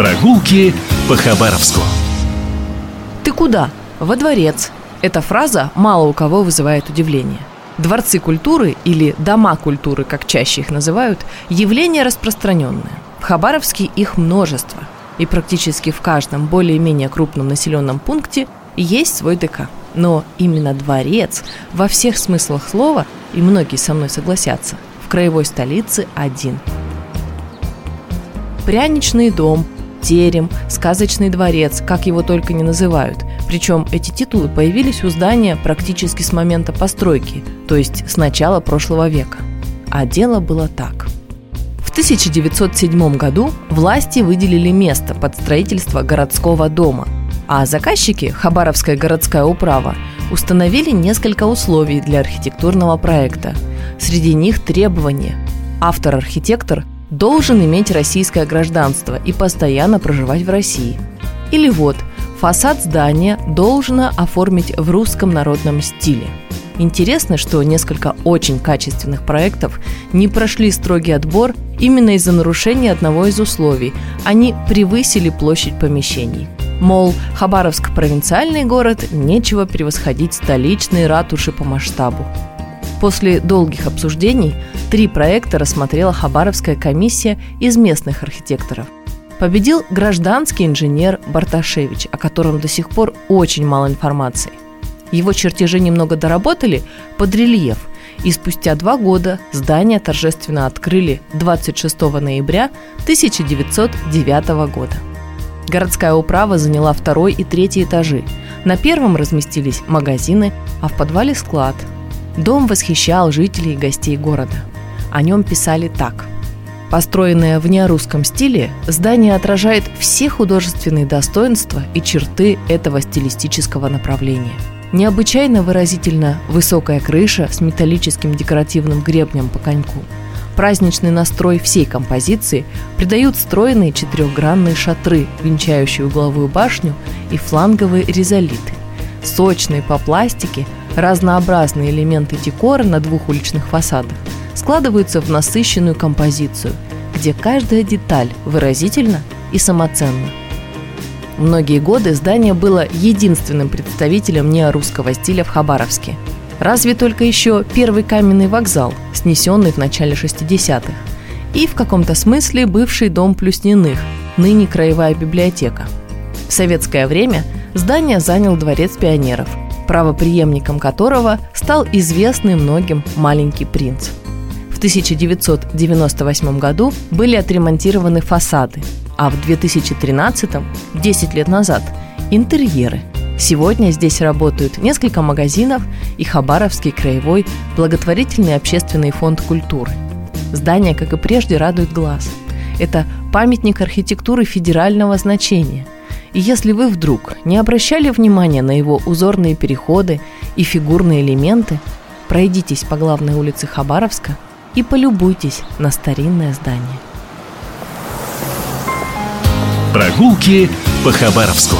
Прогулки по Хабаровску. Ты куда? Во дворец. Эта фраза мало у кого вызывает удивление. Дворцы культуры или дома культуры, как чаще их называют, явление распространенное. В Хабаровске их множество. И практически в каждом более-менее крупном населенном пункте есть свой ДК. Но именно дворец во всех смыслах слова, и многие со мной согласятся, в краевой столице один. Пряничный дом, терем, сказочный дворец, как его только не называют. Причем эти титулы появились у здания практически с момента постройки, то есть с начала прошлого века. А дело было так. В 1907 году власти выделили место под строительство городского дома, а заказчики, Хабаровская городская управа, установили несколько условий для архитектурного проекта. Среди них требования. Автор-архитектор должен иметь российское гражданство и постоянно проживать в России. Или вот, фасад здания должно оформить в русском народном стиле. Интересно, что несколько очень качественных проектов не прошли строгий отбор именно из-за нарушения одного из условий. Они превысили площадь помещений. Мол, Хабаровск – провинциальный город, нечего превосходить столичные ратуши по масштабу. После долгих обсуждений три проекта рассмотрела Хабаровская комиссия из местных архитекторов. Победил гражданский инженер Барташевич, о котором до сих пор очень мало информации. Его чертежи немного доработали под рельеф, и спустя два года здание торжественно открыли 26 ноября 1909 года. Городская управа заняла второй и третий этажи. На первом разместились магазины, а в подвале склад – Дом восхищал жителей и гостей города. О нем писали так. Построенное в неорусском стиле, здание отражает все художественные достоинства и черты этого стилистического направления. Необычайно выразительно высокая крыша с металлическим декоративным гребнем по коньку. Праздничный настрой всей композиции придают стройные четырехгранные шатры, венчающие угловую башню и фланговые резолиты. Сочные по пластике – Разнообразные элементы декора на двух уличных фасадах складываются в насыщенную композицию, где каждая деталь выразительна и самоценна. Многие годы здание было единственным представителем неорусского стиля в Хабаровске. Разве только еще первый каменный вокзал, снесенный в начале 60-х, и в каком-то смысле бывший дом Плюсниных, ныне краевая библиотека. В советское время здание занял Дворец пионеров – правоприемником которого стал известный многим «Маленький принц». В 1998 году были отремонтированы фасады, а в 2013, 10 лет назад, интерьеры. Сегодня здесь работают несколько магазинов и Хабаровский краевой благотворительный общественный фонд культуры. Здание, как и прежде, радует глаз. Это памятник архитектуры федерального значения – и если вы вдруг не обращали внимания на его узорные переходы и фигурные элементы, пройдитесь по главной улице Хабаровска и полюбуйтесь на старинное здание. Прогулки по Хабаровску.